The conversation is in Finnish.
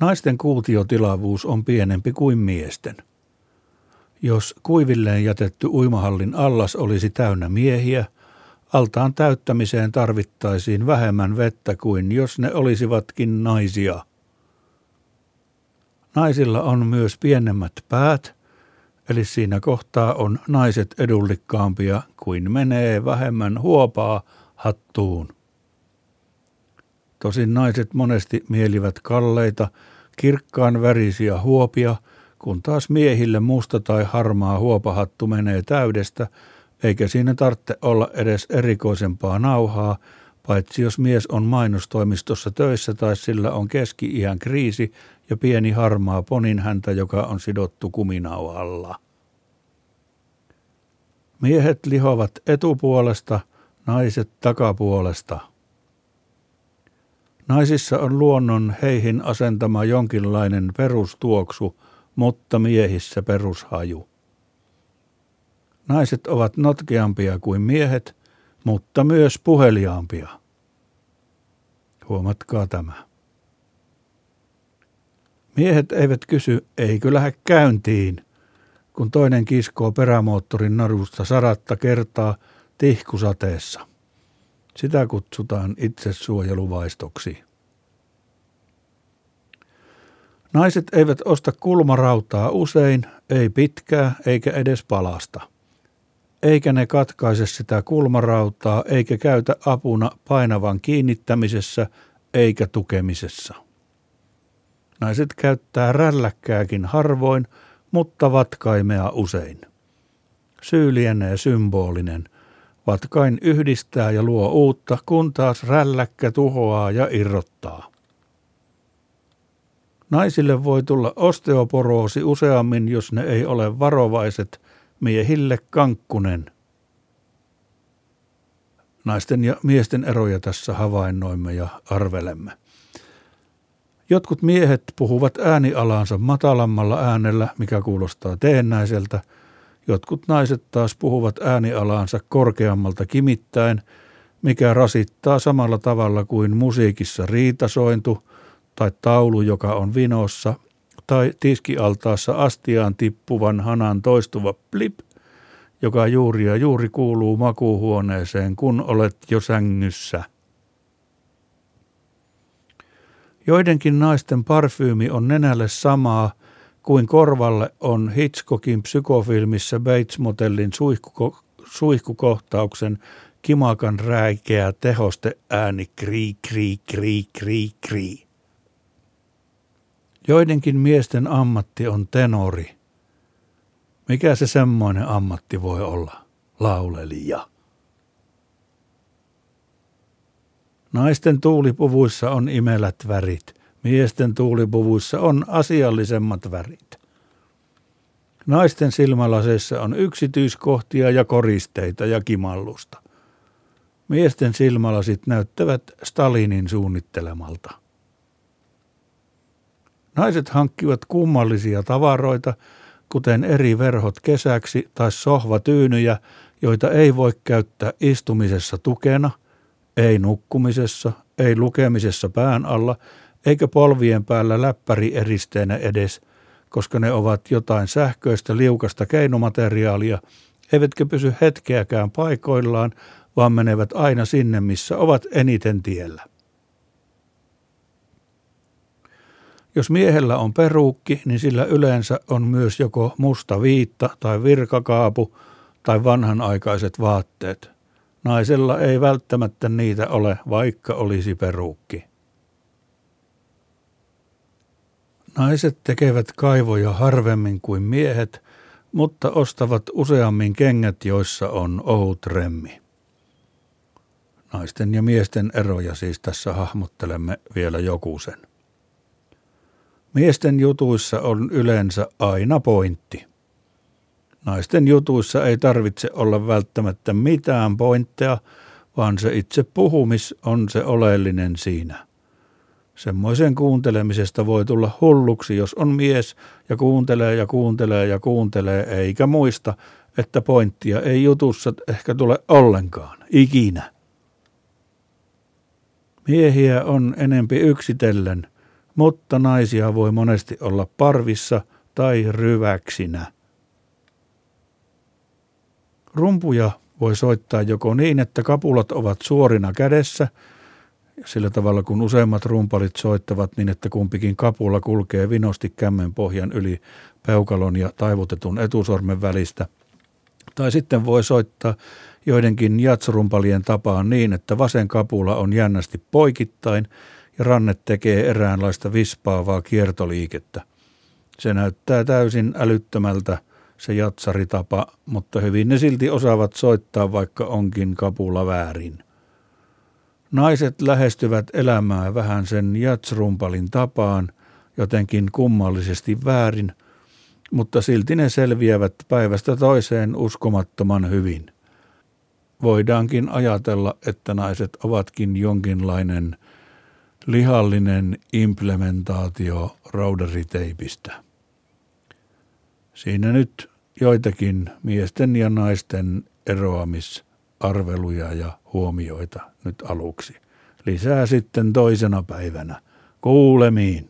Naisten kuutiotilavuus on pienempi kuin miesten. Jos kuivilleen jätetty uimahallin allas olisi täynnä miehiä, altaan täyttämiseen tarvittaisiin vähemmän vettä kuin jos ne olisivatkin naisia. Naisilla on myös pienemmät päät, eli siinä kohtaa on naiset edullikkaampia kuin menee vähemmän huopaa hattuun. Tosin naiset monesti mielivät kalleita, kirkkaan värisiä huopia, kun taas miehille musta tai harmaa huopahattu menee täydestä, eikä siinä tarvitse olla edes erikoisempaa nauhaa, paitsi jos mies on mainostoimistossa töissä tai sillä on keski-iän kriisi ja pieni harmaa ponin häntä, joka on sidottu kuminauhalla. Miehet lihovat etupuolesta, naiset takapuolesta. Naisissa on luonnon heihin asentama jonkinlainen perustuoksu, mutta miehissä perushaju. Naiset ovat notkeampia kuin miehet, mutta myös puheliaampia. Huomatkaa tämä. Miehet eivät kysy, eikö lähde käyntiin, kun toinen kiskoo perämoottorin narusta sadatta kertaa tihkusateessa. Sitä kutsutaan itsesuojeluvaistoksi. Naiset eivät osta kulmarautaa usein, ei pitkää eikä edes palasta. Eikä ne katkaise sitä kulmarautaa eikä käytä apuna painavan kiinnittämisessä eikä tukemisessa. Naiset käyttää rälläkkääkin harvoin, mutta vatkaimea usein. Syy lienee symbolinen. Vatkain yhdistää ja luo uutta, kun taas rälläkkä tuhoaa ja irrottaa. Naisille voi tulla osteoporoosi useammin, jos ne ei ole varovaiset, miehille kankkunen. Naisten ja miesten eroja tässä havainnoimme ja arvelemme. Jotkut miehet puhuvat äänialaansa matalammalla äänellä, mikä kuulostaa teennäiseltä. Jotkut naiset taas puhuvat äänialaansa korkeammalta kimittäen, mikä rasittaa samalla tavalla kuin musiikissa riitasointu tai taulu, joka on vinossa, tai tiskialtaassa astiaan tippuvan hanan toistuva plip, joka juuri ja juuri kuuluu makuuhuoneeseen, kun olet jo sängyssä – Joidenkin naisten parfyymi on nenälle samaa kuin korvalle on Hitchcockin psykofilmissä Bates Motellin suihkuko, suihkukohtauksen kimakan räikeä tehoste ääni kri kri kri kri kri. Joidenkin miesten ammatti on tenori. Mikä se semmoinen ammatti voi olla? Laulelija. Naisten tuulipuvuissa on imelät värit, miesten tuulipuvuissa on asiallisemmat värit. Naisten silmälaseissa on yksityiskohtia ja koristeita ja kimallusta. Miesten silmälasit näyttävät Stalinin suunnittelemalta. Naiset hankkivat kummallisia tavaroita, kuten eri verhot kesäksi tai sohvatyynyjä, joita ei voi käyttää istumisessa tukena – ei nukkumisessa, ei lukemisessa pään alla, eikä polvien päällä läppäri eristeenä edes, koska ne ovat jotain sähköistä liukasta keinomateriaalia, eivätkä pysy hetkeäkään paikoillaan, vaan menevät aina sinne, missä ovat eniten tiellä. Jos miehellä on peruukki, niin sillä yleensä on myös joko musta viitta tai virkakaapu tai vanhanaikaiset vaatteet – Naisella ei välttämättä niitä ole, vaikka olisi peruukki. Naiset tekevät kaivoja harvemmin kuin miehet, mutta ostavat useammin kengät, joissa on ohut remmi. Naisten ja miesten eroja siis tässä hahmottelemme vielä jokusen. Miesten jutuissa on yleensä aina pointti. Naisten jutuissa ei tarvitse olla välttämättä mitään pointteja, vaan se itse puhumis on se oleellinen siinä. Semmoisen kuuntelemisesta voi tulla hulluksi, jos on mies ja kuuntelee ja kuuntelee ja kuuntelee, eikä muista, että pointtia ei jutussa ehkä tule ollenkaan, ikinä. Miehiä on enempi yksitellen, mutta naisia voi monesti olla parvissa tai ryväksinä. Rumpuja voi soittaa joko niin, että kapulat ovat suorina kädessä, sillä tavalla kun useimmat rumpalit soittavat niin, että kumpikin kapula kulkee vinosti kämmen pohjan yli peukalon ja taivutetun etusormen välistä. Tai sitten voi soittaa joidenkin jatsrumpalien tapaan niin, että vasen kapula on jännästi poikittain ja ranne tekee eräänlaista vispaavaa kiertoliikettä. Se näyttää täysin älyttömältä se jatsaritapa, mutta hyvin ne silti osaavat soittaa, vaikka onkin kapula väärin. Naiset lähestyvät elämää vähän sen jatsrumpalin tapaan, jotenkin kummallisesti väärin, mutta silti ne selviävät päivästä toiseen uskomattoman hyvin. Voidaankin ajatella, että naiset ovatkin jonkinlainen lihallinen implementaatio roudariteipistä. Siinä nyt joitakin miesten ja naisten eroamisarveluja ja huomioita nyt aluksi. Lisää sitten toisena päivänä. Kuulemiin.